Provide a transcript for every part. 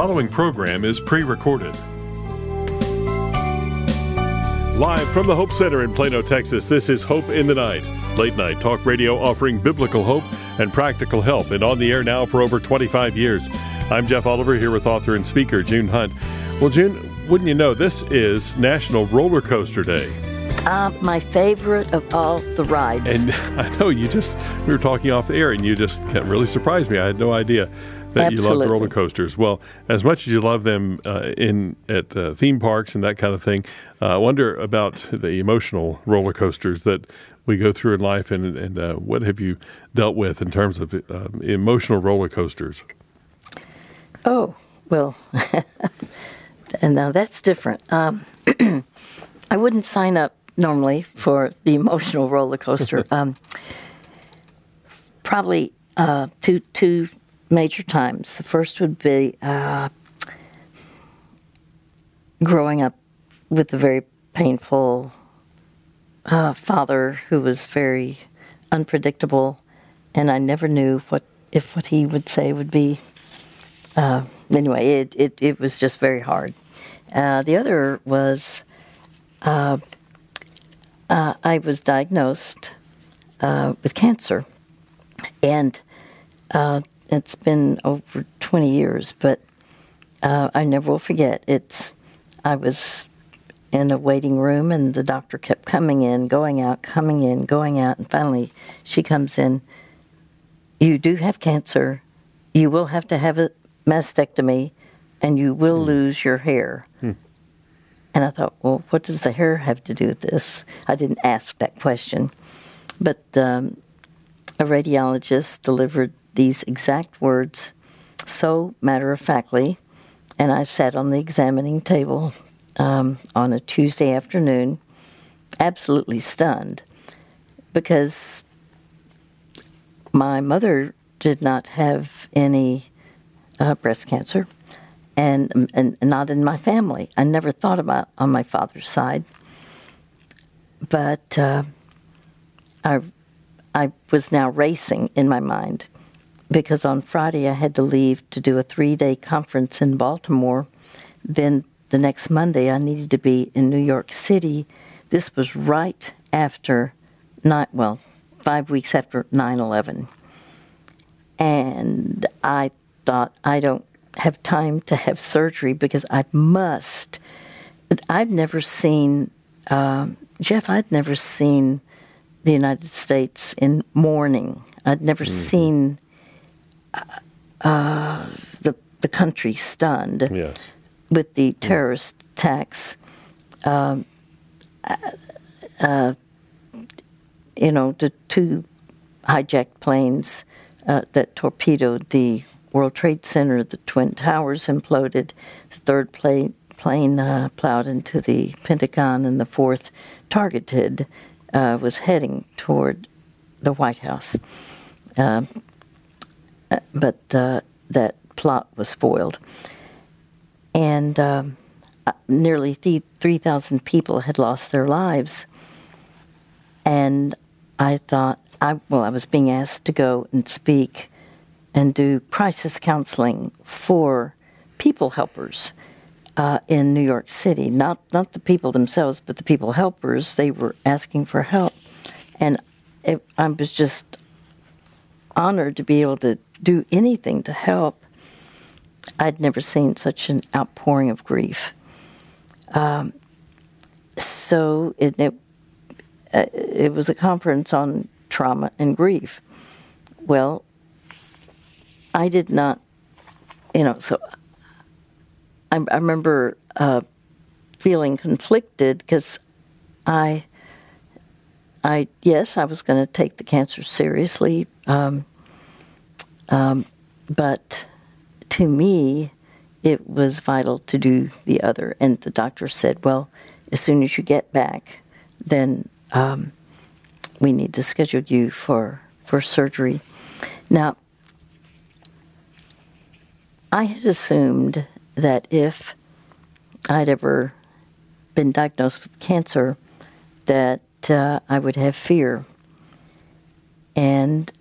following program is pre recorded. Live from the Hope Center in Plano, Texas, this is Hope in the Night. Late night talk radio offering biblical hope and practical help, and on the air now for over 25 years. I'm Jeff Oliver here with author and speaker June Hunt. Well, June, wouldn't you know, this is National Roller Coaster Day. Uh, my favorite of all the rides. And I know you just, we were talking off the air, and you just really surprised me. I had no idea that Absolutely. you love roller coasters. Well, as much as you love them uh, in at uh, theme parks and that kind of thing, uh, I wonder about the emotional roller coasters that we go through in life, and and uh, what have you dealt with in terms of um, emotional roller coasters? Oh well, and now that's different. Um, I wouldn't sign up normally for the emotional roller coaster. um, probably uh, two two major times. The first would be uh, growing up with a very painful uh, father who was very unpredictable, and I never knew what if what he would say would be. Uh, anyway, it, it, it was just very hard. Uh, the other was uh, uh, I was diagnosed with cancer, and it's been over 20 years, but uh, I never will forget. It's I was in a waiting room, and the doctor kept coming in, going out, coming in, going out, and finally she comes in. You do have cancer. You will have to have a mastectomy, and you will lose your hair. And I thought, well, what does the hair have to do with this? I didn't ask that question. But um, a radiologist delivered these exact words so matter of factly, and I sat on the examining table um, on a Tuesday afternoon, absolutely stunned, because my mother did not have any uh, breast cancer and, and not in my family. I never thought about on my father's side. But uh, I, I was now racing in my mind because on Friday I had to leave to do a three day conference in Baltimore. Then the next Monday I needed to be in New York City. This was right after, not well, five weeks after 9 11. And I thought, I don't have time to have surgery because I must. I've never seen, um, Jeff, I'd never seen the United States in mourning. I'd never seen uh, the, the country stunned Yes. with the terrorist attacks. Um, uh, you know, the two hijacked planes uh, that torpedoed the World Trade Center, the Twin Towers imploded, the third plane, plane uh, plowed into the Pentagon, and the fourth, targeted, uh, was heading toward the White House. But uh, that plot was foiled. And um, uh, nearly th- 3,000 people had lost their lives. And I thought, I, well, I was being asked to go and speak and do crisis counseling for people helpers uh, in New York City. Not not the people themselves, but the people helpers. They were asking for help, and it, I was just honored to be able to do anything to help. I'd never seen such an outpouring of grief. Um, so it, it uh, it was a conference on trauma and grief. Well, I did not, you know, so I, I remember uh, feeling conflicted because I, I yes, I was going to take the cancer seriously, um, um, but to me, it was vital to do the other. And the doctor said, well, as soon as you get back, then um, we need to schedule you for for surgery. Now, I had assumed that if I'd ever been diagnosed with cancer, that uh, I would have fear. And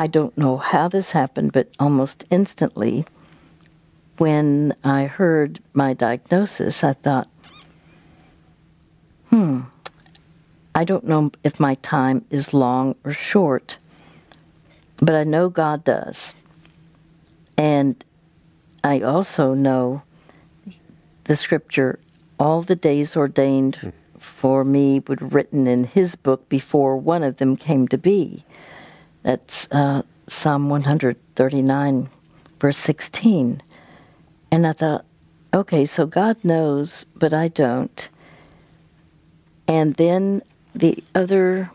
I don't know how this happened, but almost instantly, when I heard my diagnosis, I thought, hmm, I don't know if my time is long or short, but I know God does. And I also know the scripture, all the days ordained for me were written in his book before one of them came to be. That's uh, Psalm 139, verse 16. And I thought, okay, so God knows, but I don't. And then the other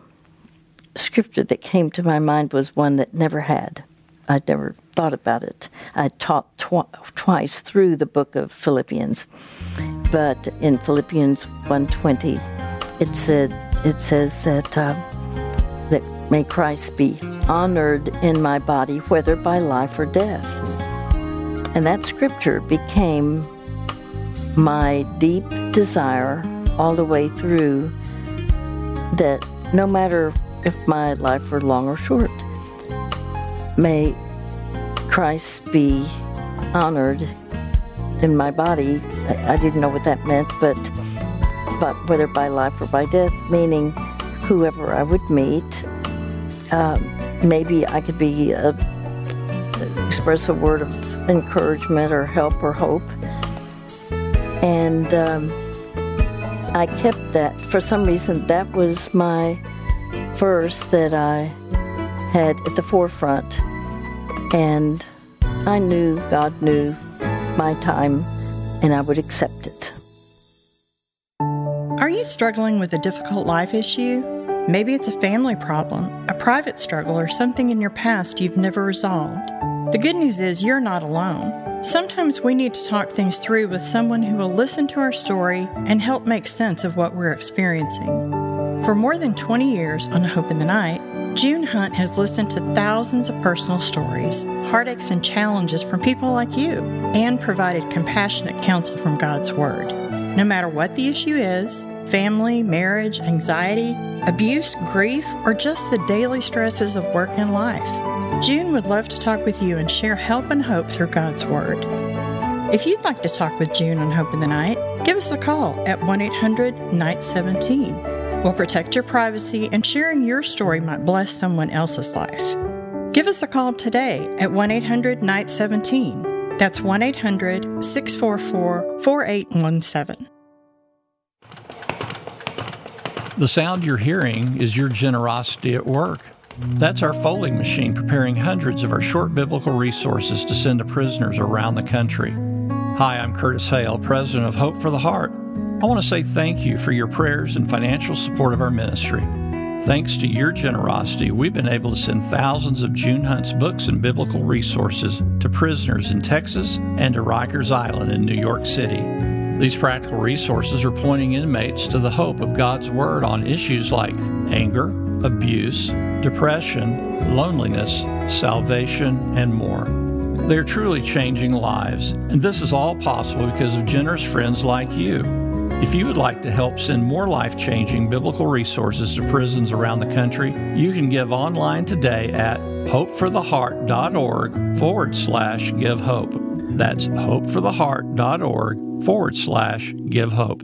scripture that came to my mind was one that never had. I'd never thought about it. I taught tw- twice through the book of Philippians, but in Philippians 1:20, it said it says that uh, that may Christ be honored in my body, whether by life or death. And that scripture became my deep desire all the way through that no matter if my life were long or short, may Christ be honored in my body. I, didn't know what that meant, but but whether by life or by death, meaning whoever I would meet, um, maybe I could be a, express a word of encouragement or help or hope. And um, I kept that. For some reason, that was my verse that I had at the forefront. And I knew God knew my time and I would accept it. Are you struggling with a difficult life issue? Maybe it's a family problem, a private struggle, or something in your past you've never resolved. The good news is you're not alone. Sometimes we need to talk things through with someone who will listen to our story and help make sense of what we're experiencing. For more than 20 years on Hope in the Night, June Hunt has listened to thousands of personal stories, heartaches, and challenges from people like you, and provided compassionate counsel from God's Word. No matter what the issue is family, marriage, anxiety, abuse, grief, or just the daily stresses of work and life June would love to talk with you and share help and hope through God's Word. If you'd like to talk with June on Hope in the Night, give us a call at 1 800 Night 17 We'll protect your privacy, and sharing your story might bless someone else's life. Give us a call today at 1 800 Night 17. That's 1 800 644 4817. The sound you're hearing is your generosity at work. That's our folding machine preparing hundreds of our short biblical resources to send to prisoners around the country. Hi, I'm Curtis Hail, president of Hope for the Heart. I want to say thank you for your prayers and financial support of our ministry. Thanks to your generosity, we've been able to send thousands of June Hunt's books and biblical resources to prisoners in Texas and to Rikers Island in New York City. These practical resources are pointing inmates to the hope of God's Word on issues like anger, abuse, depression, loneliness, salvation, and more. They're truly changing lives, and this is all possible because of generous friends like you. If you would like to help send more life changing biblical resources to prisons around the country, you can give online today at hopefortheheart.org forward slash give hope. That's hopefortheheart.org forward slash give hope.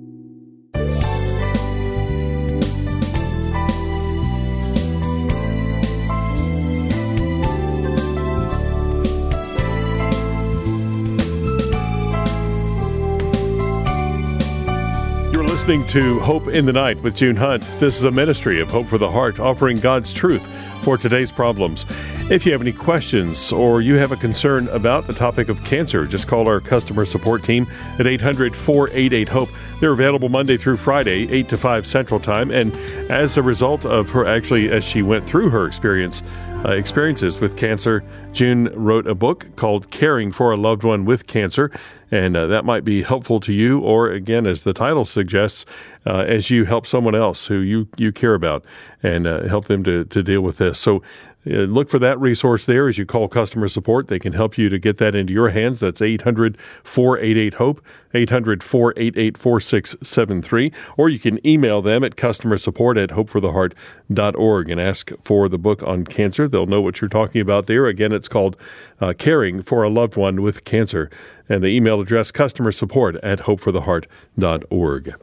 You're listening to Hope in the Night with June Hunt. This is a ministry of Hope for the Heart, offering God's truth for today's problems. If you have any questions or you have a concern about the topic of cancer, just call our customer support team at 800 488 HOPE. They're available Monday through Friday, 8 to 5 Central Time. And as a result of her, actually, as she went through her experience, uh, experiences with cancer, June wrote a book called Caring for a Loved One with Cancer. And uh, that might be helpful to you, or again, as the title suggests, uh, as you help someone else who you, you care about and uh, help them to, to deal with this. So look for that resource there as you call customer support. They can help you to get that into your hands. That's 800 488 HOPE, 800 488 4673. Or you can email them at customer support at hopefortheheart.org and ask for the book on cancer. They'll know what you're talking about there. Again, it's called uh, Caring for a Loved One with Cancer. and the email address customer support at hopefortheheart.org.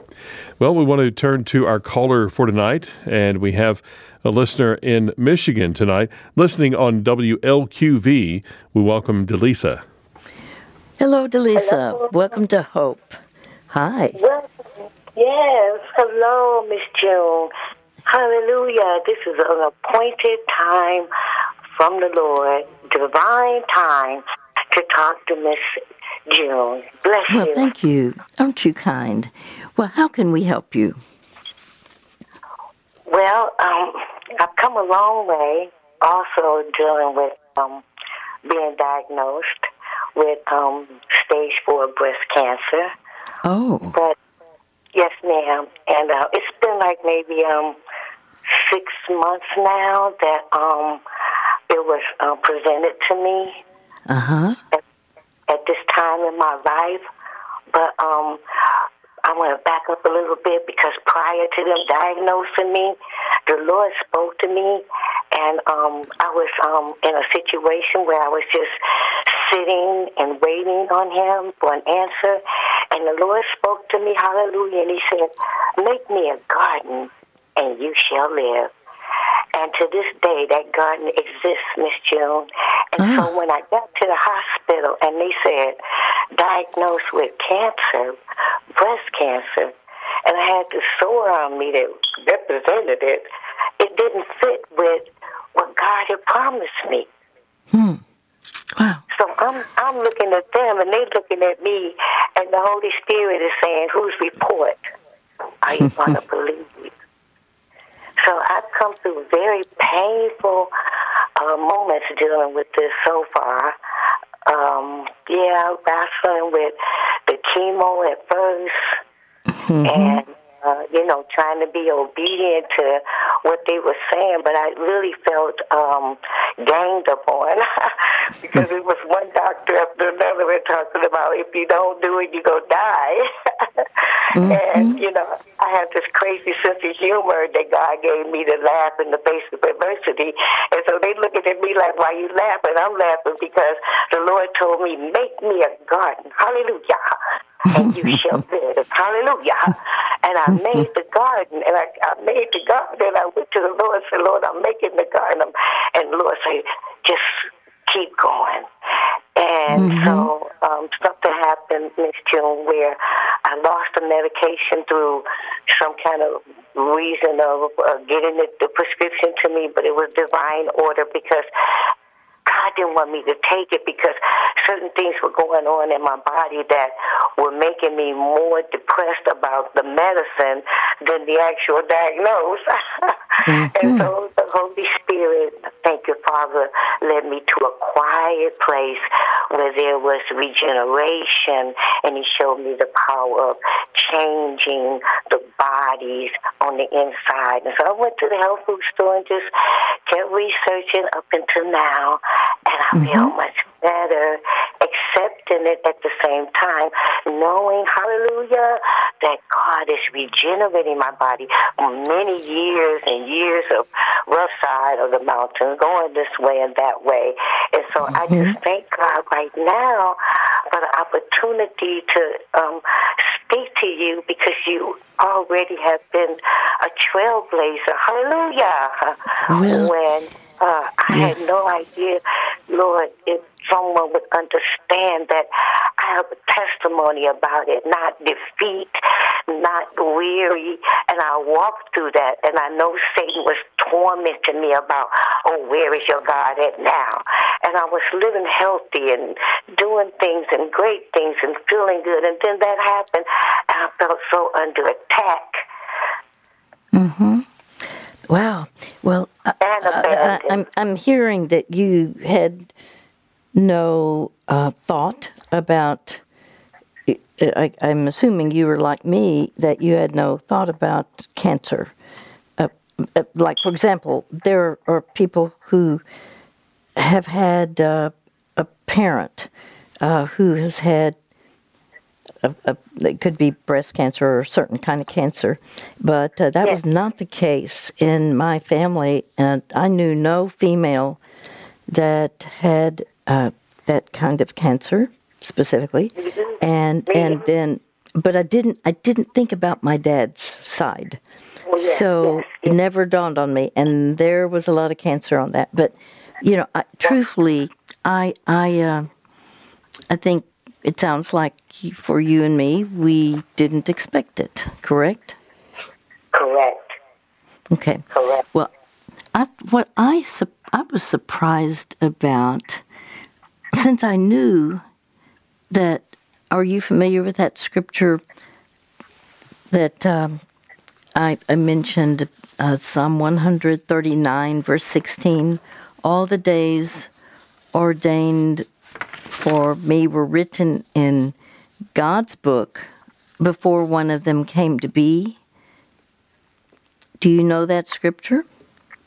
Well, we want to turn to our caller for tonight, and we have a listener in Michigan tonight listening on WLQV. We welcome Delisa. Hello, Delisa. Hello. Welcome to Hope. Hi. Well, yes. Hello, Miss June. Hallelujah. This is an appointed time from the Lord, divine time to talk to Miss June. Bless well, you. thank you. Aren't you kind? Well, how can we help you? Well, um, I've come a long way also dealing with um, being diagnosed with um, stage four breast cancer. Oh. But yes, ma'am. And uh, it's been like maybe um, six months now that um, it was uh, presented to me. Uh huh. At, at this time in my life, but um, I want to back up a little bit because prior to them diagnosing me, the Lord spoke to me, and um, I was um, in a situation where I was just sitting and waiting on Him for an answer. And the Lord spoke to me, hallelujah, and He said, Make me a garden, and you shall live. And to this day, that garden exists, Miss June. And oh. so when I got to the hospital and they said, diagnosed with cancer, breast cancer, and I had the sore on me that represented it, it didn't fit with what God had promised me. Hmm. Wow. So I'm I'm looking at them and they're looking at me and the Holy Spirit is saying, Whose report are you gonna believe? So I've come through very painful uh, moments dealing with this so far. Um, yeah, wrestling with the chemo at 1st mm-hmm. and uh, you know, trying to be obedient to what they were saying, but I really felt um, ganged upon because it was one doctor after another were talking about if you don't do it, you go die. mm-hmm. And you know, I have this crazy sense of humor that God gave me to laugh in the face of adversity, and so they looking at me like, "Why you laughing?" I'm laughing because the Lord told me, "Make me a garden." Hallelujah and you shall live. Hallelujah. And I made the garden, and I, I made the garden, and I went to the Lord and said, Lord, I'm making the garden. And the Lord said, just keep going. And mm-hmm. so um, something happened, Miss June, where I lost the medication through some kind of reason of uh, getting the, the prescription to me, but it was divine order because God didn't want me to take it because certain things were going on in my body that were making me more depressed about the medicine than the actual diagnosis. mm-hmm. And so the Holy Spirit, thank you, Father, led me to a quiet place where there was regeneration, and He showed me the power of changing the bodies on the inside. And so I went to the health food store and just kept researching up until now and I mm-hmm. feel much better accepting it at the same time, knowing, hallelujah, that God is regenerating my body. Many years and years of rough side of the mountain, going this way and that way. And so mm-hmm. I just thank God right now for the opportunity to um, speak to you because you already have been a trailblazer. Hallelujah. Well, when uh, I yes. had no idea, Lord, if someone would understand that I have a testimony about it, not defeat, not weary. And I walked through that, and I know Satan was tormenting me about, oh, where is your God at now? And I was living healthy and doing things and great things and feeling good. And then that happened, and I felt so under attack. Mm-hmm. Wow. Well, uh, uh, I'm I'm hearing that you had no uh, thought about. Uh, I, am assuming you were like me that you had no thought about cancer. Uh, uh, like, for example, there are people who have had a parent who has had it could be breast cancer or a certain kind of cancer, but uh, that yes. was not the case in my family. And I knew no female that had uh, that kind of cancer. specifically, and and then, but I didn't I didn't think about my dad's side, Oh, yes, so yes, it never dawned on me, and there was a lot of cancer on that. But you know, I, truthfully, I I uh, I think it sounds like for you and me, we didn't expect it. Correct? Correct. Okay. Correct. Well, I, what I su- I was surprised about, since I knew that. Are you familiar with that scripture that um, I, I mentioned? Uh, Psalm one hundred thirty nine, verse sixteen. All the days ordained for me were written in God's book before one of them came to be. Do you know that scripture?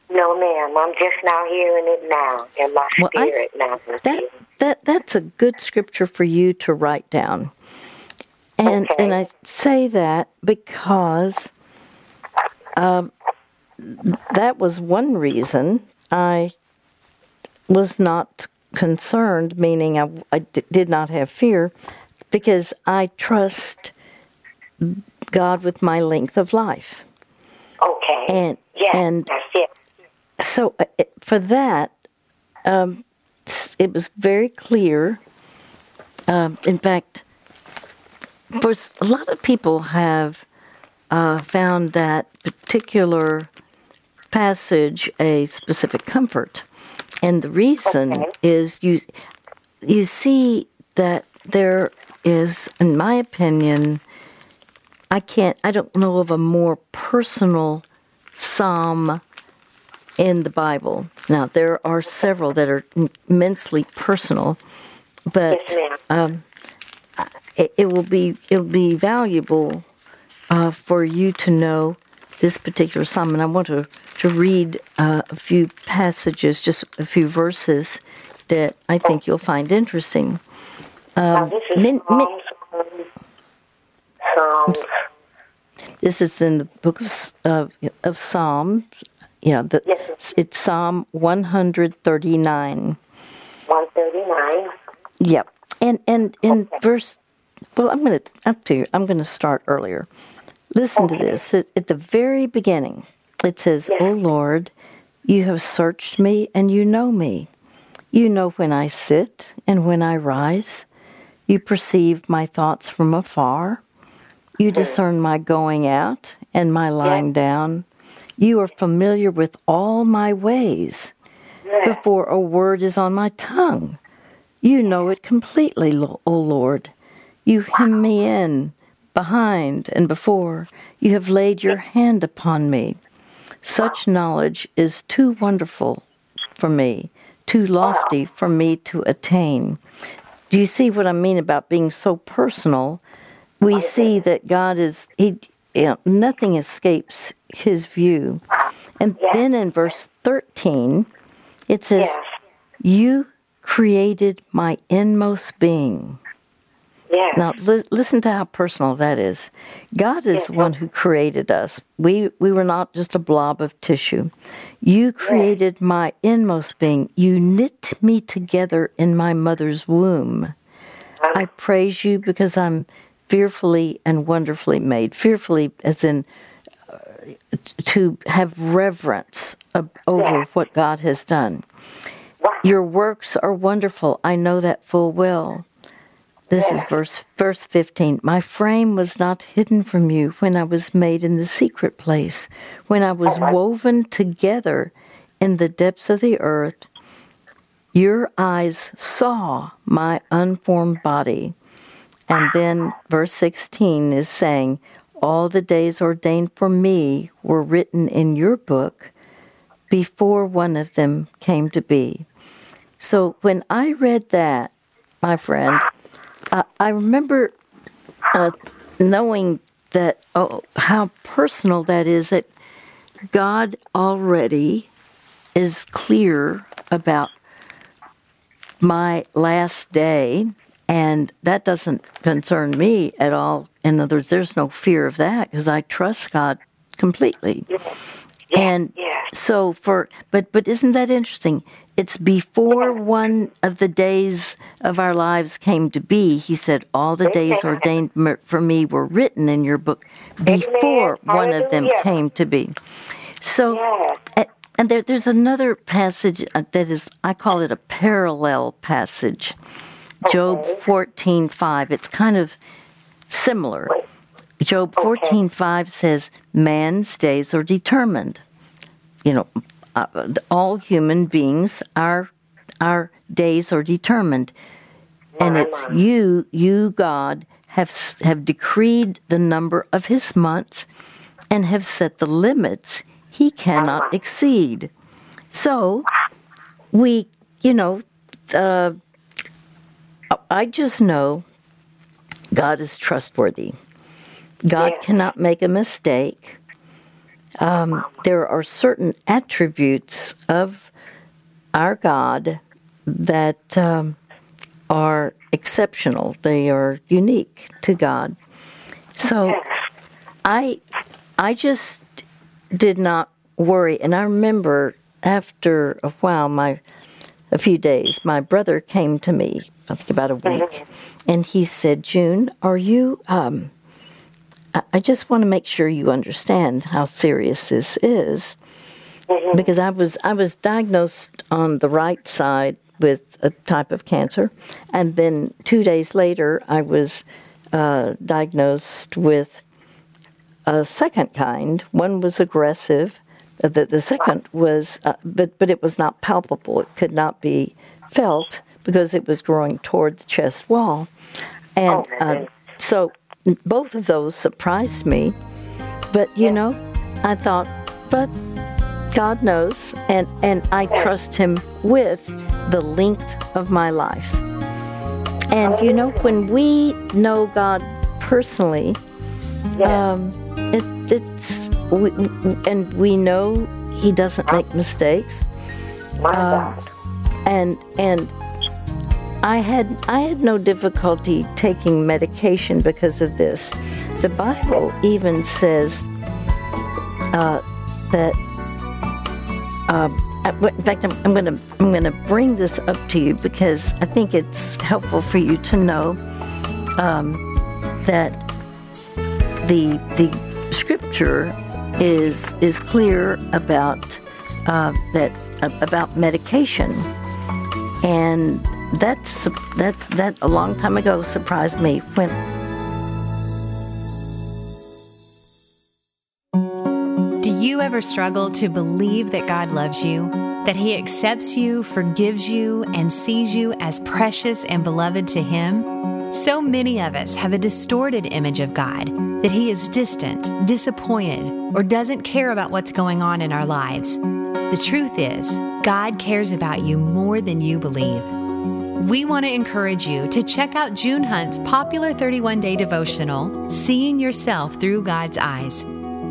No, ma'am. I'm just now hearing it now in my Well, I- spirit now. That that that's a good scripture for you to write down. And Okay. and I say that because um, that was one reason I was not concerned, meaning I, I d- did not have fear, because I trust God with my length of life. Okay. And yes, and that's it. so uh, for that, um, it was very clear. Um, in fact, for a lot of people have uh, found that particular passage a specific comfort, and the reason Okay. is you you see that there is, in my opinion, I can't. I don't know of a more personal psalm in the Bible. Now, there are several that are immensely personal, but Yes, ma'am. it, it will be it'll be valuable uh, for you to know this particular psalm. And I want to to read uh, a few passages, just a few verses that I think you'll find interesting. now, this is Um, min- min- Psalms. This is in the book of S- of, Psalms. Yeah, the, Yes. it's Psalm one hundred thirty nine. 139. Yep. And and in verse well, I'm going to up to you. I'm going to start earlier. Listen to this. At, at the very beginning, it says, Yes. "O Lord, you have searched me and you know me. You know when I sit and when I rise. You perceive my thoughts from afar. You discern my going out and my lying down. You are familiar with all my ways. Before a word is on my tongue, you know it completely, O Lord. You hem me in, behind and before. You have laid your hand upon me. Such knowledge is too wonderful for me, too lofty for me to attain. Do you see what I mean about being so personal? We see that God is he you know, nothing escapes his view. And then in verse 13 it says Yes. you created my inmost being. Yes. Now, li- listen to how personal that is. God is the one who created us. We we were not just a blob of tissue. You created my inmost being. You knit me together in my mother's womb. I praise you because I'm fearfully and wonderfully made. Fearfully, as in uh, to have reverence of, over what God has done. Your works are wonderful. I know that full well. This is verse verse 15. My frame was not hidden from you when I was made in the secret place, when I was uh-huh. woven together in the depths of the earth. Your eyes saw my unformed body. And then verse 16 is saying, All the days ordained for me were written in your book before one of them came to be. So when I read that, my friend, uh, I remember uh, knowing that, oh, how personal that is, that God already is clear about my last day, and that doesn't concern me at all. In other words, there's no fear of that because I trust God completely. And yes. so for but but isn't that interesting? It's before one of the days of our lives came to be. He said, All the days ordained for me were written in your book before one of them came to be. So, and there, there's another passage uh, that is, I call it a parallel passage. Job 14:5. It's kind of similar. Job 14:5 says, "Man's days are determined." You know, uh, all human beings, our our days are determined, and it's you, you God, have have decreed the number of His months, and have set the limits He cannot exceed. So, we, you know, uh, I just know God is trustworthy. God cannot make a mistake. Um, there are certain attributes of our God that um, are exceptional. They are unique to God. So I I just did not worry and I remember after a while my a few days my brother came to me I think about a week and he said June are you um, I just want to make sure you understand how serious this is, mm-hmm. because I was I was diagnosed on the right side with a type of cancer, and then two days later I was uh, diagnosed with a second kind. One was aggressive. The the second was, uh, but but it was not palpable. It could not be felt because it was growing toward the chest wall, and oh, uh, so both of those surprised me. But you know, I thought, but God knows, and, and I trust Him with the length of my life. And you know, when we know God personally, um, it, it's we, and we know He doesn't make mistakes. Uh, and and I had I had no difficulty taking medication because of this. The Bible even says uh, that. Uh, in fact, I'm, I'm going to I'm going to bring this up to you because I think it's helpful for you to know um, that the the Scripture is is clear about uh, that about medication and that's that that a long time ago surprised me when Do you ever struggle to believe that God loves you, that he accepts you, forgives you, and sees you as precious and beloved to him? So many of us have a distorted image of God that he is distant, disappointed, or doesn't care about what's going on in our lives. The truth is, God cares about you more than you believe. We want to encourage you to check out June Hunt's popular 31 day devotional, Seeing Yourself Through God's Eyes.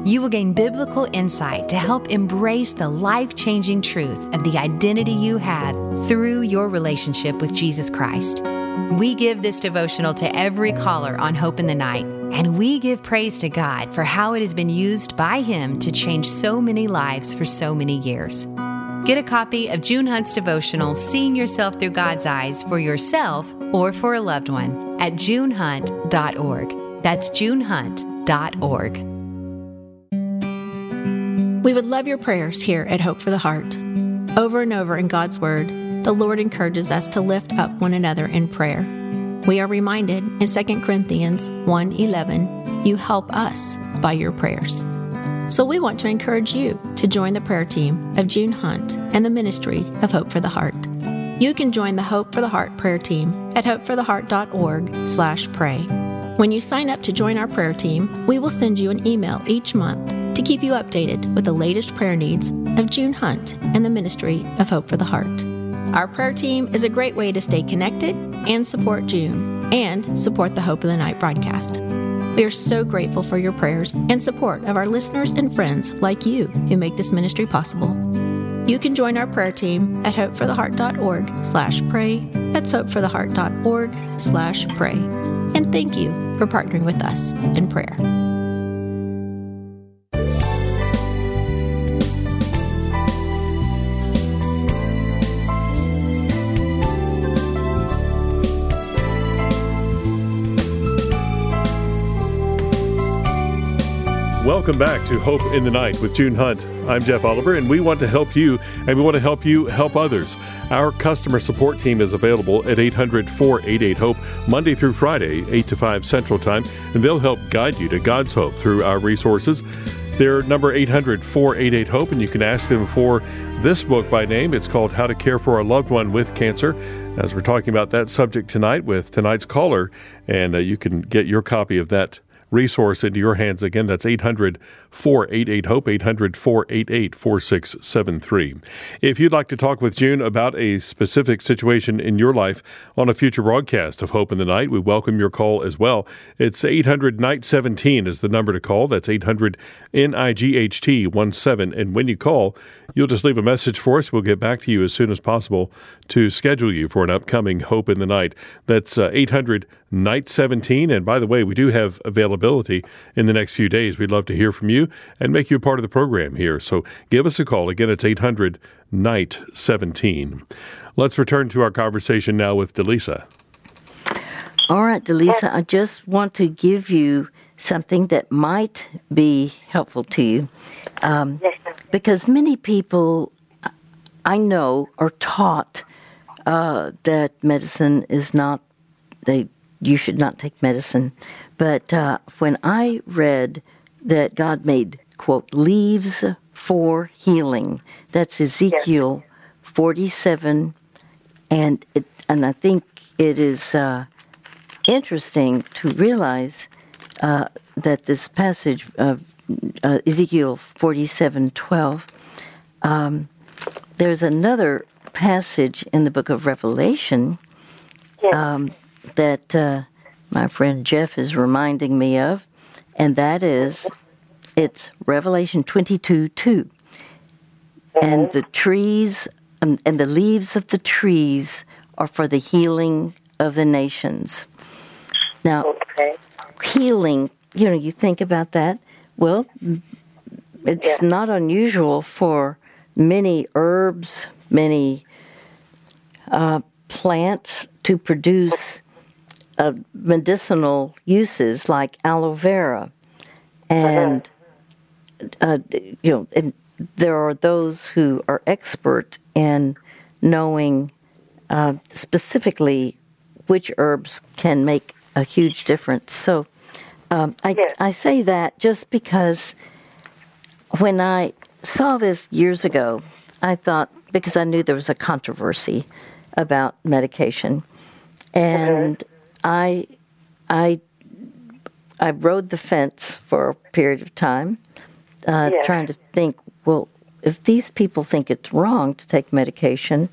You will gain biblical insight to help embrace the life changing truth of the identity you have through your relationship with Jesus Christ. We give this devotional to every caller on Hope in the Night, and we give praise to God for how it has been used by Him to change so many lives for so many years. Get a copy of June Hunt's devotional, Seeing Yourself Through God's Eyes, for yourself or for a loved one at junehunt.org. That's junehunt.org. We would love your prayers here at Hope for the Heart. Over and over in God's Word, the Lord encourages us to lift up one another in prayer. We are reminded in 2 Corinthians 1:11, you help us by your prayers. So we want to encourage you to join the prayer team of June Hunt and the ministry of Hope for the Heart. You can join the Hope for the Heart prayer team at hopefortheheart.org/pray. When you sign up to join our prayer team, we will send you an email each month to keep you updated with the latest prayer needs of June Hunt and the ministry of Hope for the Heart. Our prayer team is a great way to stay connected and support June and support the Hope of the Night broadcast. We are so grateful for your prayers and support of our listeners and friends like you who make this ministry possible. You can join our prayer team at hopefortheheart.org slash pray. That's hopefortheheart.org slash pray. And thank you for partnering with us in prayer. Welcome back to Hope in the Night with June Hunt. I'm Jeff Oliver, and we want to help you, and we want to help you help others. Our customer support team is available at 800 488 HOPE Monday through Friday, 8 to 5 Central Time, and they'll help guide you to God's hope through our resources. They're number 800 488 HOPE, and you can ask them for this book by name. It's called How to Care for a Loved One with Cancer. As we're talking about that subject tonight with tonight's caller, and uh, you can get your copy of that resource into your hands. Again, that's 800 488 HOPE, 800 488 4673. If you'd like to talk with June about a specific situation in your life on a future broadcast of Hope in the Night, we welcome your call as well. It's 800 Night 17 is the number to call. That's 800 NIGHT 17. And when you call, you'll just leave a message for us. We'll get back to you as soon as possible to schedule you for an upcoming Hope in the Night. That's uh, 800 Night 17. And by the way, we do have availability in the next few days. We'd love to hear from you and make you a part of the program here. So give us a call. Again, it's 800 Night 17. Let's return to our conversation now with Delisa. All right, Delisa, I just want to give you something that might be helpful to you. Um, because many people I know are taught uh, that medicine is not, they you should not take medicine. But uh, when I read that God made, quote, leaves for healing, that's Ezekiel 47, and, it, and I think it is uh, interesting to realize uh, that this passage of uh, Ezekiel 47 12, um, there's another passage in the book of Revelation um, that uh, my friend Jeff is reminding me of, and that is it's Revelation 22 2. And the trees um, and the leaves of the trees are for the healing of the nations. Now, Okay. healing, you know, you think about that. Well, it's Yeah. not unusual for many herbs, many uh, plants to produce uh, medicinal uses like aloe vera. And, uh, you know, and there are those who are expert in knowing uh, specifically which herbs can make a huge difference. So um, I, Yes. I say that just because when I saw this years ago, I thought, because I knew there was a controversy about medication, and I, I, I rode the fence for a period of time, uh, Yes. trying to think, well, if these people think it's wrong to take medication,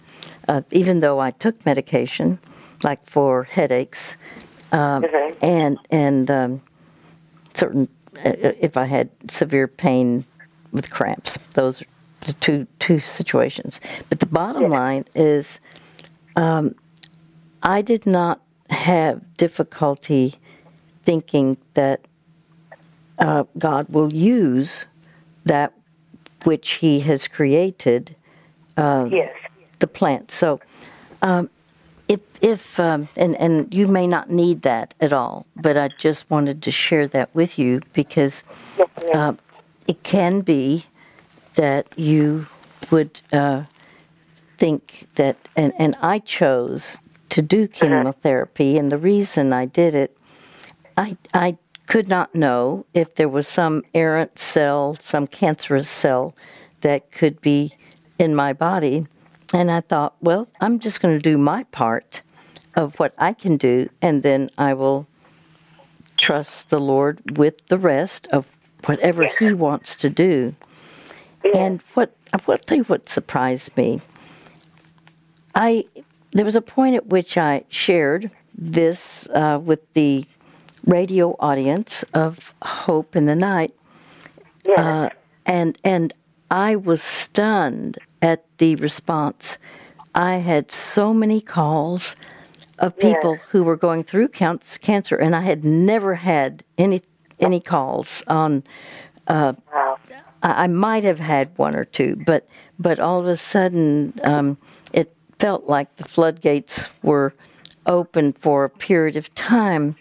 uh, even though I took medication, like for headaches, um, and and um, certain uh, if I had severe pain with cramps, those are the two two situations. But the bottom line is, um, I did not have difficulty thinking that uh, God will use that which He has created, Yes. the plant. So, um, if if um, and and you may not need that at all, but I just wanted to share that with you because uh, it can be that you would uh, think that, and, and I chose to do uh-huh. chemotherapy, and the reason I did it, I, I could not know if there was some errant cell, some cancerous cell that could be in my body. And I thought, well, I'm just going to do my part of what I can do, and then I will trust the Lord with the rest of whatever He wants to do. And what I will tell you what surprised me. I there was a point at which I shared this uh, with the radio audience of Hope in the Night, Yes. uh, and and I was stunned at the response. I had so many calls of people who were going through cancer, and I had never had any any calls on. wow. I, I might have had one or two, but but all of a sudden, um, felt like the floodgates were open for a period of time,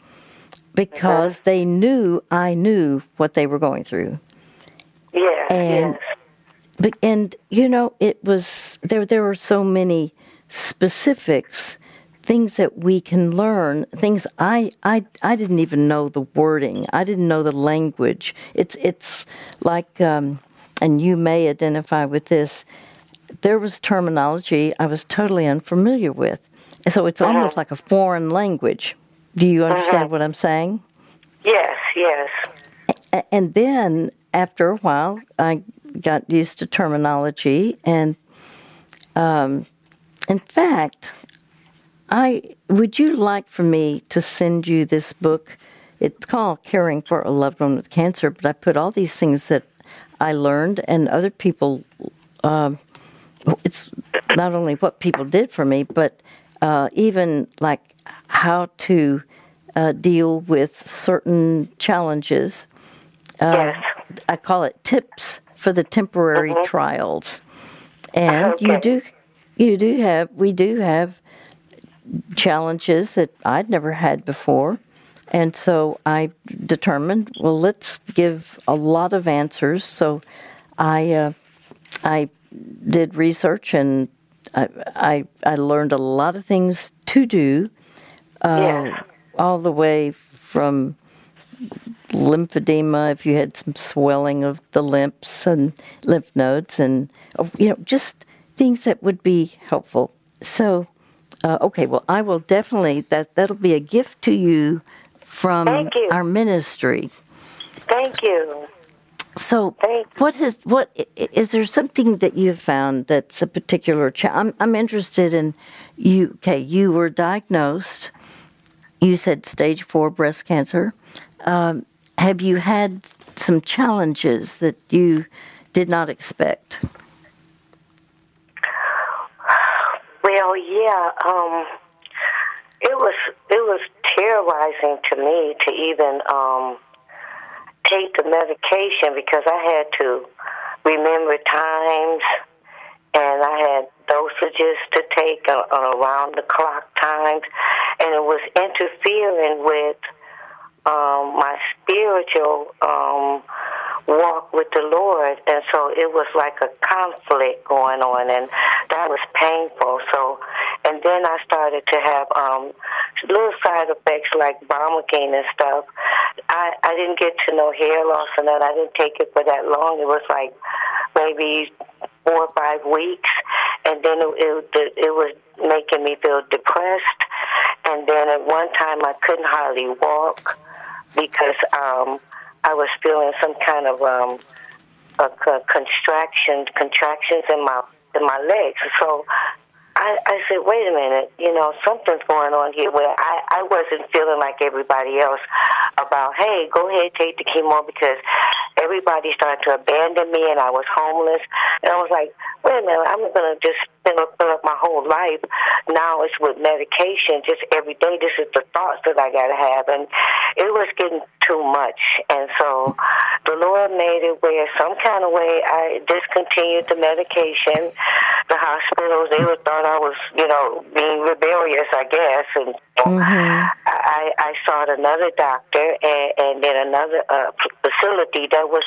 because they knew I knew what they were going through. Yes, And- yes. But and you know, it was there. There were so many specifics, things that we can learn. Things I I I didn't even know the wording. I didn't know the language. It's it's like, um, and you may identify with this. There was terminology I was totally unfamiliar with, so it's almost like a foreign language. Do you understand what I'm saying? Yes, yes. And then after a while, I got used to terminology, and um, in fact, I would you like for me to send you this book? It's called "Caring for a Loved One with Cancer," but I put all these things that I learned, and other people. Um, it's not only what people did for me, but uh, even like how to uh, deal with certain challenges. Uh, Yes. I call it tips for the temporary trials, and you do, you do have, we do have challenges that I'd never had before, and so I determined, well, let's give a lot of answers. So, I, uh, I did research and I, I, I learned a lot of things to do, uh, Yes. all the way from lymphedema, if you had some swelling of the lymphs and lymph nodes, and oh, you know, just things that would be helpful. So, uh, okay, well, I will definitely that that'll be a gift to you from you. our ministry. Thank you. So, what has what is there something that you have found that's a particular? challenge? I'm I'm interested in you. Okay, you were diagnosed. You said stage four breast cancer. Um, have you had some challenges that you did not expect? Well, yeah. Um, it was it was terrorizing to me to even um, take the medication because I had to remember times and I had dosages to take on, around the clock times, and it was interfering with um, my spiritual um, walk with the Lord, and so it was like a conflict going on, and that was painful. So, and then I started to have um, little side effects like vomiting and stuff. I I didn't get to know hair loss and that. I didn't take it for that long. It was like maybe four or five weeks, and then it it, it was making me feel depressed. And then at one time I couldn't hardly walk because um, I was feeling some kind of um, a, a contraction, contractions in my in my legs. So I, I said, wait a minute, you know, something's going on here where I, I wasn't feeling like everybody else about, hey, go ahead, take the chemo because everybody started to abandon me and I was homeless. And I was like, wait a minute, I'm going to just up, fill up my whole life. Now it's with medication, just every day. This is the thoughts that I got to have. And it was getting too much. And so the Lord made it where some kind of way I discontinued the medication. The hospitals, they would thought I was, you know, being rebellious, I guess. And mm-hmm. I, I sought another doctor and, and then another uh, facility that was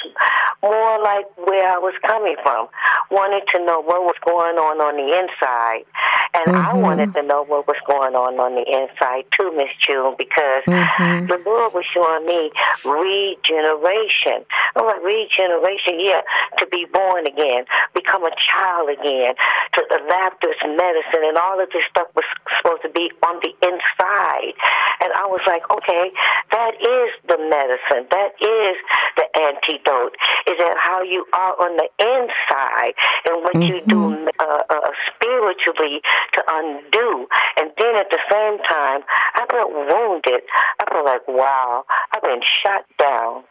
more like where I was coming from. Wanted to know what was going on on the inside. And I mm-hmm. wanted to know what was going on on the inside too, Miss June, because mm-hmm. the Lord was showing me regeneration. I'm like, regeneration, yeah, to be born again, become a child again, to the this medicine, and all of this stuff was supposed to be on the inside. And I was like, okay, that is the medicine. That is the antidote. Is that how you are on the inside and what you do uh, uh, spiritually to undo. And then at the same time, I felt wounded. I felt like, wow, I've been shot down.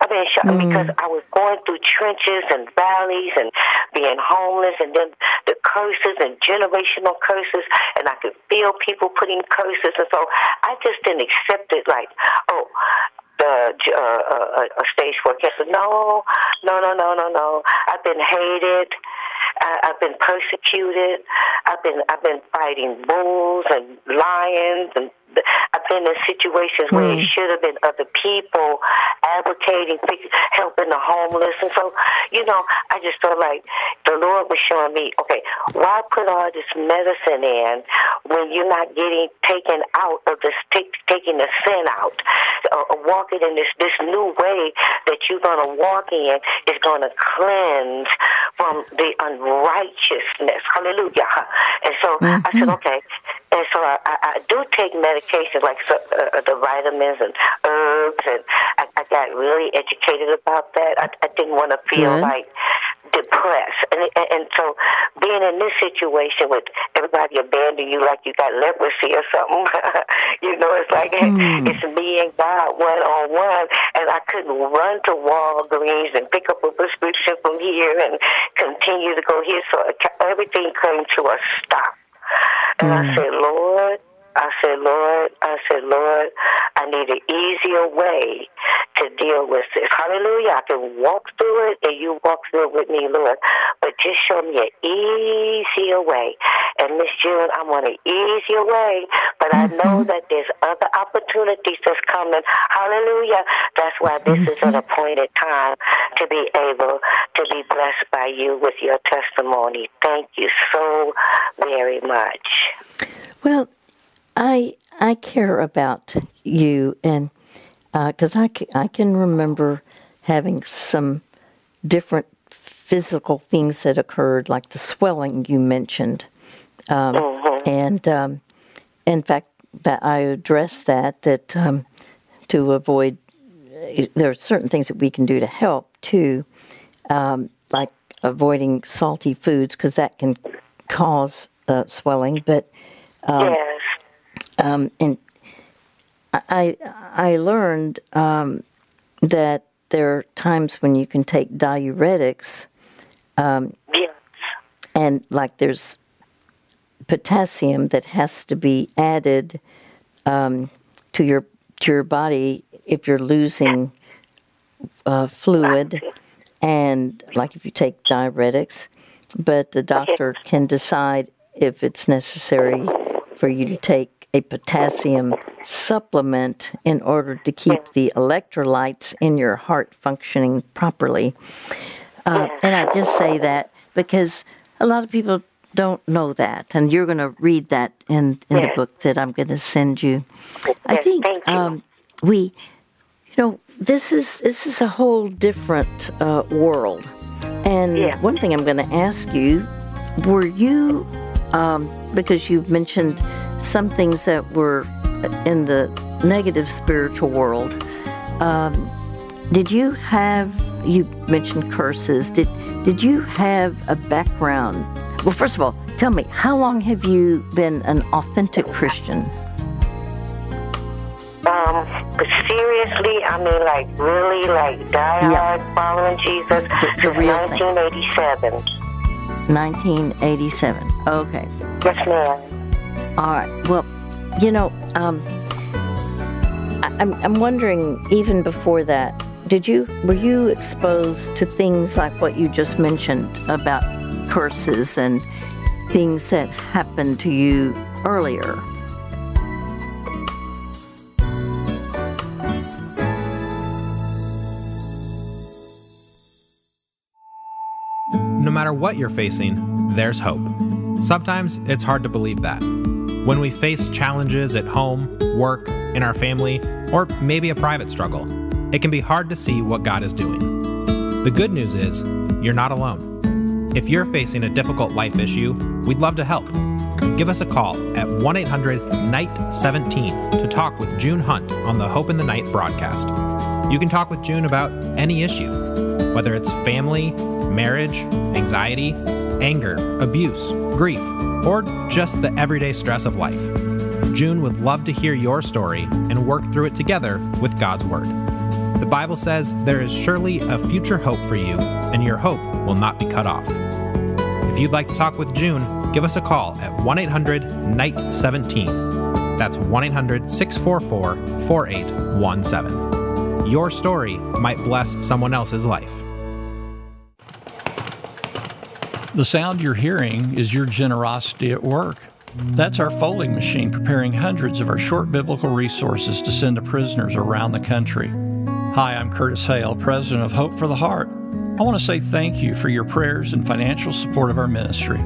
I've been shot because I was going through trenches and valleys and being homeless and then the curses and generational curses and I could feel people putting curses and so I just didn't accept it like, oh, the uh, uh, uh, stage four cancer. No, no, no, no, no, no. I've been hated. I, I've been persecuted. I've been I've been fighting bulls and lions and I've been in situations where it hmm. should have been other people advocating, helping the homeless. And so, you know, I just felt like the Lord was showing me, okay, why put all this medicine in when you're not getting taken out of this, take, taking the sin out, uh, walking in this, this new way that you're going to walk in is going to cleanse from the unrighteousness. Hallelujah. And so mm-hmm. I said, mm-hmm. okay. And so I, I, I do take medication like so, uh, the vitamins and herbs, and I, I got really educated about that. I, I didn't want to feel mm-hmm. like depressed. And, and, and so being in this situation with everybody abandoning you like you got leprosy or something, you know, it's like mm. it's me and God one on one. And I couldn't run to Walgreens and pick up a prescription from here and continue to go here. So everything came to a stop. And mm. I said, Lord, I said, Lord, I said, Lord, I need an easier way to deal with this. Hallelujah. I can walk through it and you walk through it with me, Lord. But just show me an easier way. And Miss June, I want an easier way, but I know mm-hmm. that there's other opportunities that's coming. Hallelujah. That's why this is an mm-hmm. appointed time to be able to be blessed by you with your testimony. Thank you so very much. Well, I I care about you, and because uh, I, I can remember having some different physical things that occurred, like the swelling you mentioned, um, mm-hmm. and um, in fact that I addressed that that um, to avoid there are certain things that we can do to help too, um, like avoiding salty foods because that can cause uh, swelling, but. Um, um, and I I learned um, that there are times when you can take diuretics, um, and like there's potassium that has to be added um, to your to your body if you're losing uh, fluid, and like if you take diuretics, but the doctor can decide if it's necessary for you to take a potassium supplement in order to keep the electrolytes in your heart functioning properly. Uh, and I just say that because a lot of people don't know that, and you're going to read that in, in the book that I'm going to send you. I think um, we, you know, this is this is a whole different uh, world. And yeah. one thing I'm going to ask you: Were you, um, because you've mentioned some things that were in the negative spiritual world. Um, did you have? You mentioned curses. Did did you have a background? Well, first of all, tell me how long have you been an authentic Christian? Um, but seriously, I mean, like really, like die hard yeah. following Jesus. The, the real 1987. 1987. Okay. Yes, ma'am. All right. Well, you know, um, I, I'm I'm wondering even before that, did you were you exposed to things like what you just mentioned about curses and things that happened to you earlier? Matter what you're facing, there's hope. Sometimes it's hard to believe that. When we face challenges at home, work, in our family, or maybe a private struggle, it can be hard to see what God is doing. The good news is, you're not alone. If you're facing a difficult life issue, we'd love to help. Give us a call at 1 800 NIGHT 17 to talk with June Hunt on the Hope in the Night broadcast. You can talk with June about any issue, whether it's family, marriage, anxiety, anger, abuse, grief or just the everyday stress of life. June would love to hear your story and work through it together with God's Word. The Bible says there is surely a future hope for you, and your hope will not be cut off. If you'd like to talk with June, give us a call at 1 800 NIGHT 17. That's 1 800 644 4817. Your story might bless someone else's life. The sound you're hearing is your generosity at work. That's our folding machine preparing hundreds of our short biblical resources to send to prisoners around the country. Hi, I'm Curtis Hail, president of Hope for the Heart. I want to say thank you for your prayers and financial support of our ministry.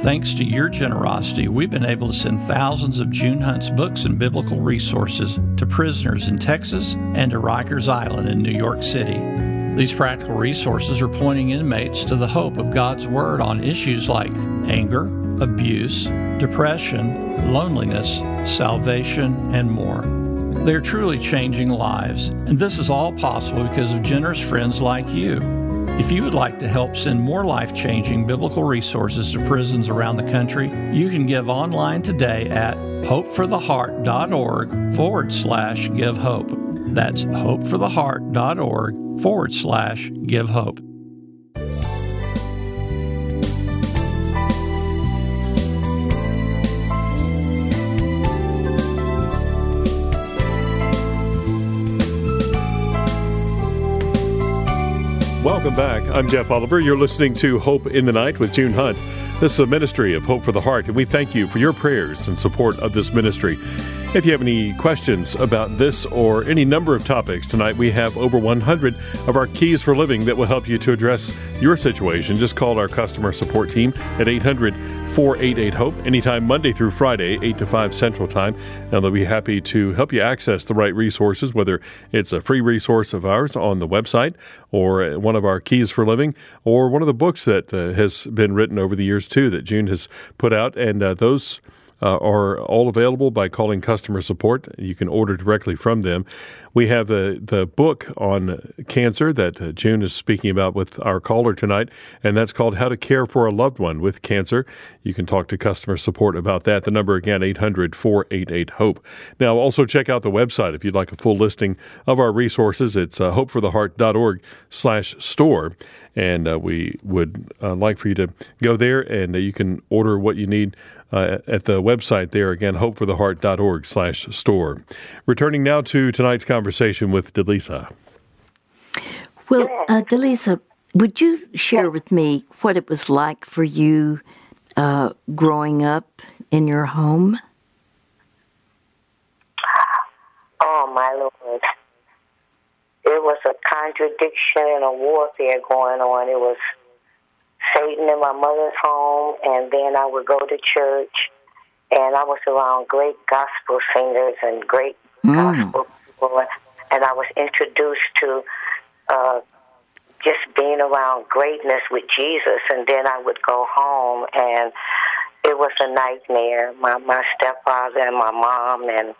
Thanks to your generosity, we've been able to send thousands of June Hunt's books and biblical resources to prisoners in Texas and to Rikers Island in New York City. These practical resources are pointing inmates to the hope of God's Word on issues like anger, abuse, depression, loneliness, salvation, and more. They're truly changing lives, and this is all possible because of generous friends like you. If you would like to help send more life changing biblical resources to prisons around the country, you can give online today at hopefortheheart.org forward slash give hope. That's hopefortheheart.org forward slash give hope. Welcome back. I'm Jeff Oliver. You're listening to Hope in the Night with June Hunt. This is a ministry of Hope for the Heart, and we thank you for your prayers and support of this ministry. If you have any questions about this or any number of topics tonight, we have over 100 of our keys for living that will help you to address your situation. Just call our customer support team at 800 488 Hope anytime Monday through Friday, 8 to 5 Central Time. And they'll be happy to help you access the right resources, whether it's a free resource of ours on the website or one of our keys for living or one of the books that uh, has been written over the years, too, that June has put out. And uh, those uh, are all available by calling customer support. You can order directly from them. We have the, the book on cancer that uh, June is speaking about with our caller tonight, and that's called How to Care for a Loved One with Cancer. You can talk to customer support about that. The number again, 800 488 HOPE. Now, also check out the website if you'd like a full listing of our resources. It's uh, hopefortheheart.org slash store. And uh, we would uh, like for you to go there and uh, you can order what you need uh, at the website there again, hopefortheheart.org slash store. Returning now to tonight's conversation with Delisa. Well, uh, Delisa, would you share with me what it was like for you uh, growing up in your home? Oh, my Lord. It was a contradiction and a warfare going on. It was Satan in my mother's home, and then I would go to church, and I was around great gospel singers and great mm. gospel people, and I was introduced to uh, just being around greatness with Jesus, and then I would go home, and it was a nightmare. My my stepfather and my mom and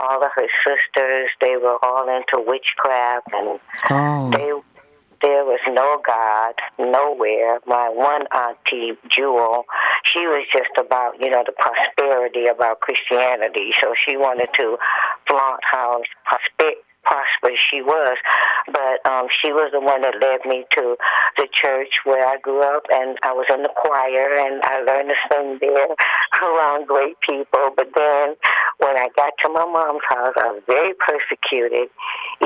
all of her sisters, they were all into witchcraft, and oh. they there was no God nowhere. My one auntie, Jewel, she was just about, you know, the prosperity about Christianity. So she wanted to flaunt how prosper- prosperous she was. But um, she was the one that led me to the church where I grew up, and I was in the choir, and I learned to sing there around great people. But then when I got to my mom's house, I was very persecuted,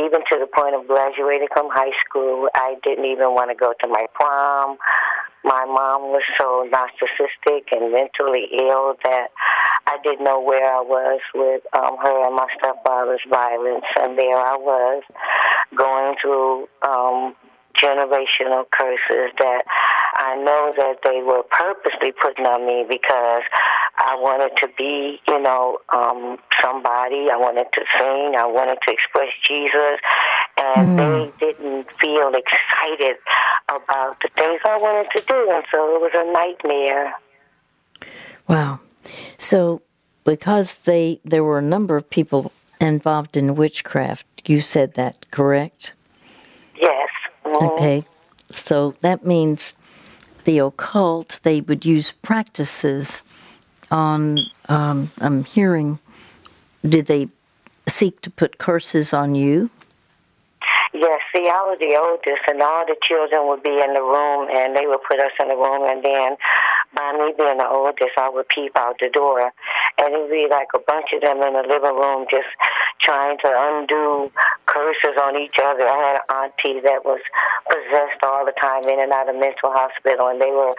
even to the point of graduating from high school. I didn't even want to go to my prom. My mom was so narcissistic and mentally ill that I didn't know where I was with um, her and my stepfather's violence, and there I was going through um, generational curses that I know that they were purposely putting on me because I wanted to be, you know, um, somebody. I wanted to sing. I wanted to express Jesus. And mm. they didn't feel excited about the things I wanted to do. And so it was a nightmare. Wow. So, because they there were a number of people involved in witchcraft, you said that, correct? Yes. Mm-hmm. Okay. So that means the occult, they would use practices on, um, I'm hearing, did they seek to put curses on you? Yes, the oldest, and all the children would be in the room, and they would put us in the room, and then by me being the oldest, I would peep out the door, and it'd be like a bunch of them in the living room just trying to undo curses on each other. I had an auntie that was possessed all the time in and out of mental hospital, and they were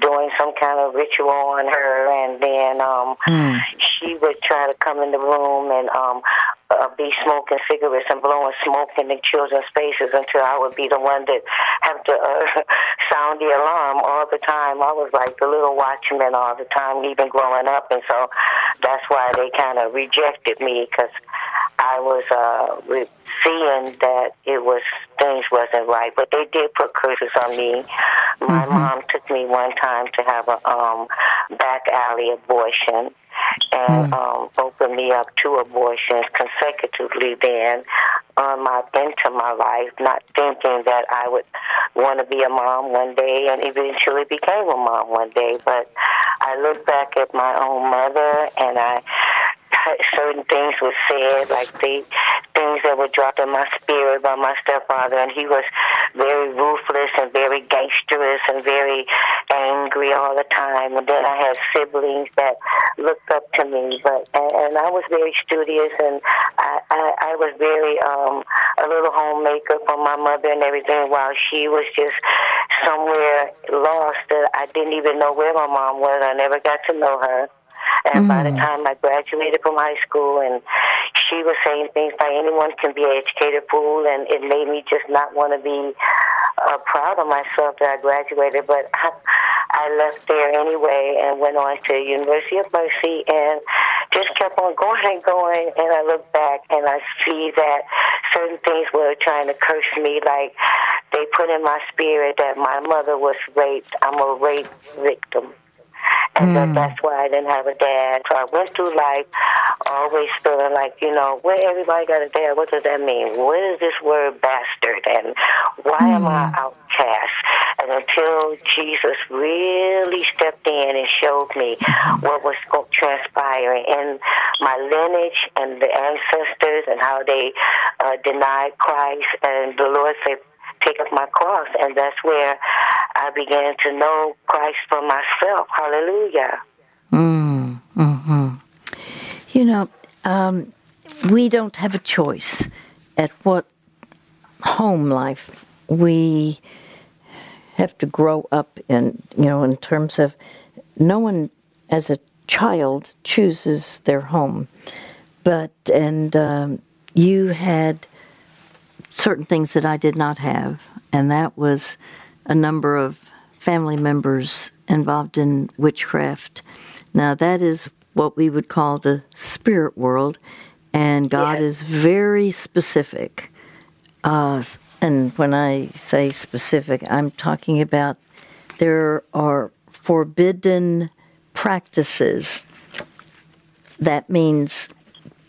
doing some kind of ritual on her, and then um, mm. she would try to come in the room and um, uh, be smoking cigarettes and blowing smoke in the children's faces until I would be the one that have to uh, sound the alarm all the time. I was like the little watchman all the time, even growing up, and so that's why they kind of rejected me because I was uh, re- seeing that it was things wasn't right. But they did put curses on me. My mm-hmm. mom took me one time to have a um, back alley abortion and mm. um, opened me up two abortions consecutively then on my into my life, not thinking that I would want to be a mom one day and eventually became a mom one day. But I look back at my own mother and I certain things were said, like the things that were dropped in my spirit by my stepfather, and he was very ruthless and very gangsterous and very angry all the time. And then I had siblings that looked up to me, but and, and I was very studious, and I, I, I was very um, a little homemaker for my mother and everything, while she was just somewhere lost that I didn't even know where my mom was. I never got to know her. And mm. by the mm. time I graduated from high school, and she was saying things like anyone can be an educated fool, and it made me just not want to be uh, proud of myself that I graduated. But I, I left there anyway and went on to University of Mercy and just kept on going and going. And I look back and I see that certain things were trying to curse me, like they put in my spirit that my mother was raped. I'm a rape victim and mm. that that's why I didn't have a dad. So I went through life always feeling like, you know, where everybody got a dad, what does that mean? What is this word bastard? And why mm. am I hmm. outcast? And until Jesus really stepped in and showed me what was transpiring in my lineage and the ancestors and how they uh, denied Christ, and the Lord said, take up my cross. And that's where I began to know Christ for myself. Hallelujah. Mm, hmm You know, um, we don't have a choice at what home life we have to grow up in, you know, in terms of no one as a child chooses their home. But, and um, you had certain things that I did not have, and that was a number of family members involved in witchcraft. Now, that is what we would call the spirit world, and God yes. is very specific. Uh, and when I say specific, I'm talking about there are forbidden practices. That means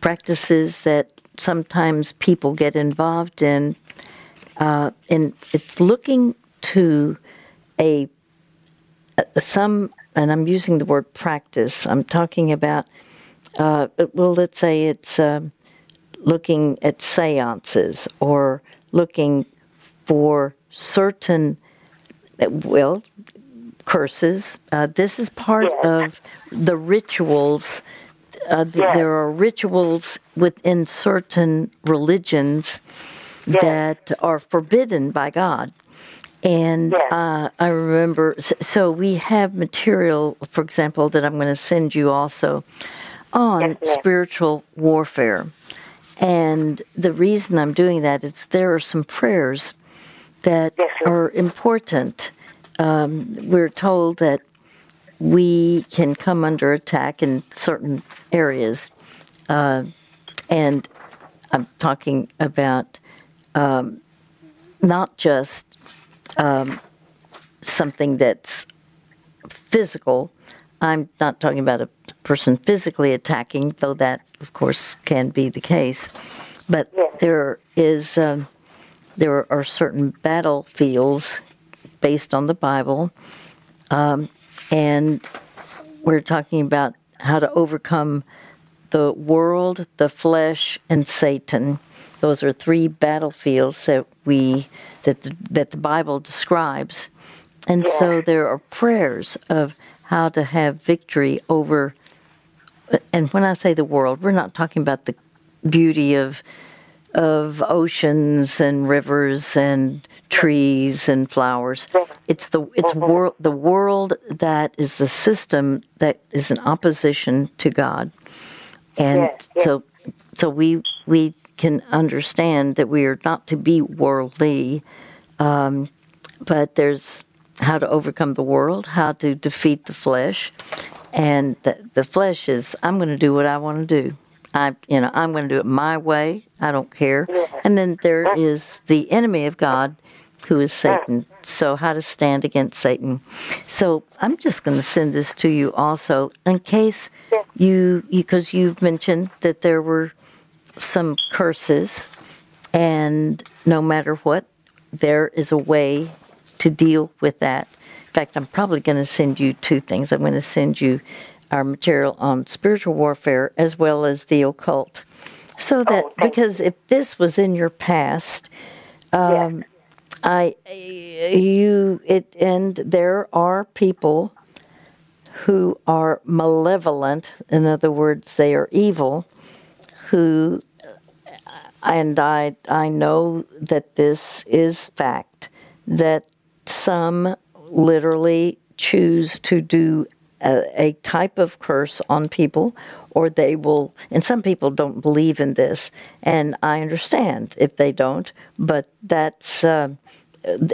practices that sometimes people get involved in, uh, and it's looking to a, some, and I'm using the word practice. I'm talking about, uh, well, let's say it's uh, looking at seances or looking for certain, well, curses. Uh, this is part of the rituals uh, yes. there are rituals within certain religions yes. that are forbidden by God. And yes. uh, I remember, so we have material, for example, that I'm going to send you also on spiritual warfare. And the reason I'm doing that is there are some prayers that are important. Um, we're told that we can come under attack in certain areas. Uh, and I'm talking about um, not just um, something that's physical. I'm not talking about a person physically attacking, though that, of course, can be the case. But there is um, there are certain battlefields based on the Bible um, and we're talking about how to overcome the world, the flesh, and Satan. Those are three battlefields that we that the, that the Bible describes. And so there are prayers of how to have victory over and when I say the world, we're not talking about the beauty of of oceans and rivers and trees and flowers. It's the it's Mm-hmm. world the world that is the system that is in opposition to God, and Yes, yes. so so we we can understand that we are not to be worldly, um, but there's how to overcome the world, how to defeat the flesh, and the, the flesh is I'm going to do what I want to do. I you know I'm going to do it my way. I don't care. And then there is the enemy of God, who is Satan. So how to stand against Satan? So I'm just going to send this to you also in case you because you've mentioned that there were some curses, and no matter what, there is a way to deal with that. In fact, I'm probably going to send you two things. I'm going to send you our material on spiritual warfare as well as the occult. So that Oh, because if this was in your past, um, I you it and there are people who are malevolent. In other words, they are evil. Who and I I know that this is fact that some literally choose to do a, a type of curse on people or they will and some people don't believe in this. And I understand if they don't but that's uh,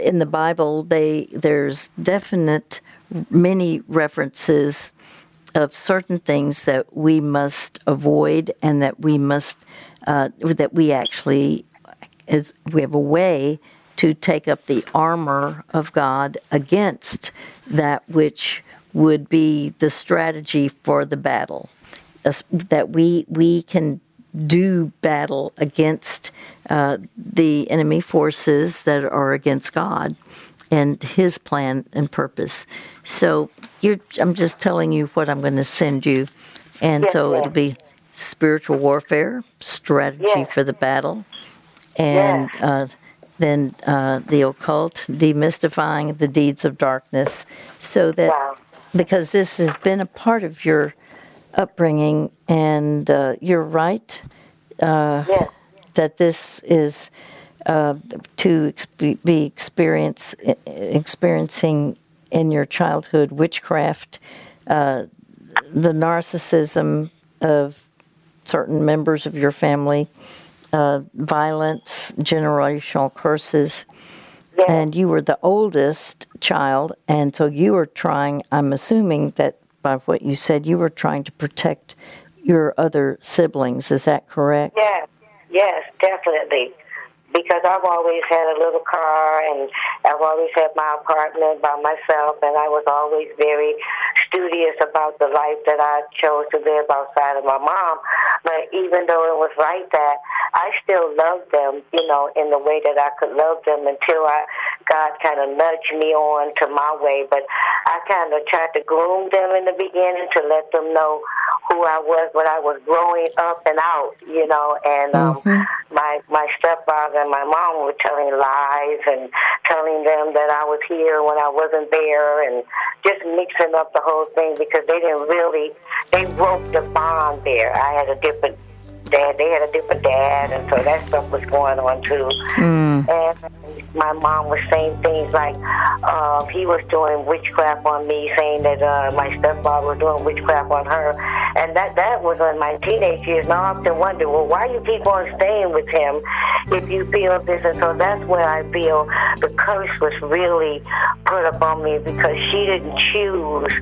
in the Bible they there's definite many references of certain things that we must avoid and that we must uh, that we actually is we have a way to take up the armor of God against that which would be the strategy for the battle. That we we can do battle against uh, the enemy forces that are against God and His plan and purpose. So you're, I'm just telling you what I'm going to send you, and Yes, so it'll be spiritual warfare, strategy Yes. for the battle, and uh, then uh, the occult, demystifying the deeds of darkness, so that Wow. because this has been a part of your upbringing, and uh, you're right Yes. that this is uh, to exp- be experience experiencing in your childhood witchcraft, uh, the narcissism of certain members of your family, uh, violence, generational curses. Yes. And you were the oldest child, and so you were trying, I'm assuming that by what you said, you were trying to protect your other siblings. Is that correct? Yes, yes, definitely. Because I've always had a little car and I've always had my apartment by myself, and I was always very studious about the life that I chose to live outside of my mom. But even though it was like that, I still loved them, you know, in the way that I could love them until I God kind of nudged me on to my way. But I kind of tried to groom them in the beginning to let them know who I was when I was growing up and out, you know, and um, my my stepfather and my mom were telling lies and telling them that I was here when I wasn't there, and just mixing up the whole thing because they didn't really they broke the bond there. I had a different dad, they had a different dad, and so that stuff was going on too. And my mom was saying things like uh, he was doing witchcraft on me, saying that uh, my stepfather was doing witchcraft on her, and that that was in my teenage years. And I often wonder, well, why you keep on staying with him if you feel this? And so that's where I feel the curse was really put upon me because she didn't choose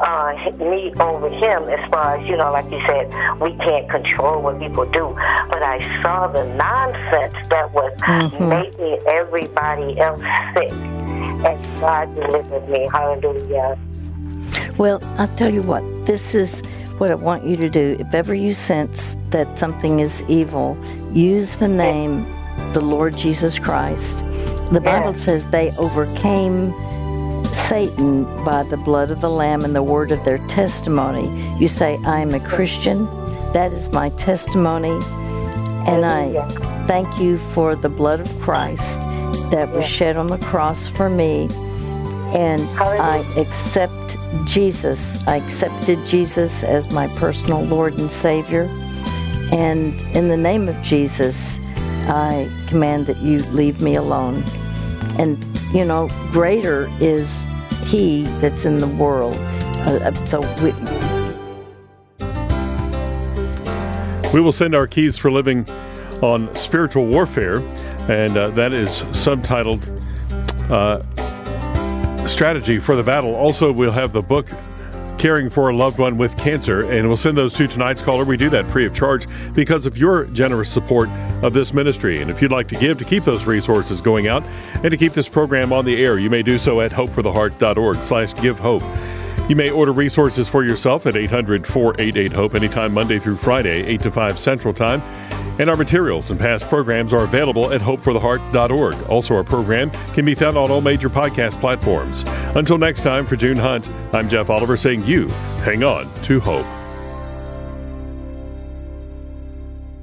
uh, me over him. As far as you know, like you said, we can't control what people do, but I saw the nonsense that was mm-hmm. making everybody else sick, and God delivered me. Hallelujah. Well, I'll tell you what, this is what I want you to do. If ever you sense that something is evil, use the name the Lord Jesus Christ. The Bible Yes. says they overcame Satan by the blood of the Lamb and the word of their testimony. You say, I am a Christian. That is my testimony. And I thank you for the blood of Christ that was Yes. shed on the cross for me. And I accept Jesus. I accepted Jesus as my personal Lord and Savior. And in the name of Jesus, I command that you leave me alone. and you know, greater is He that's in the world. Uh, uh so we, we will send our keys for living on spiritual warfare, and uh, that is subtitled uh, "Strategy for the Battle." Also, we'll have the book caring for a loved one with cancer. And we'll send those to tonight's caller. We do that free of charge because of your generous support of this ministry. And if you'd like to give to keep those resources going out and to keep this program on the air, you may do so at hopefortheheart.org slash give hope. You may order resources for yourself at 800 488 HOPE anytime Monday through Friday, 8 to 5 Central Time. And our materials and past programs are available at hopefortheheart.org. Also, our program can be found on all major podcast platforms. Until next time, for June Hunt, I'm Jeff Oliver saying you hang on to hope.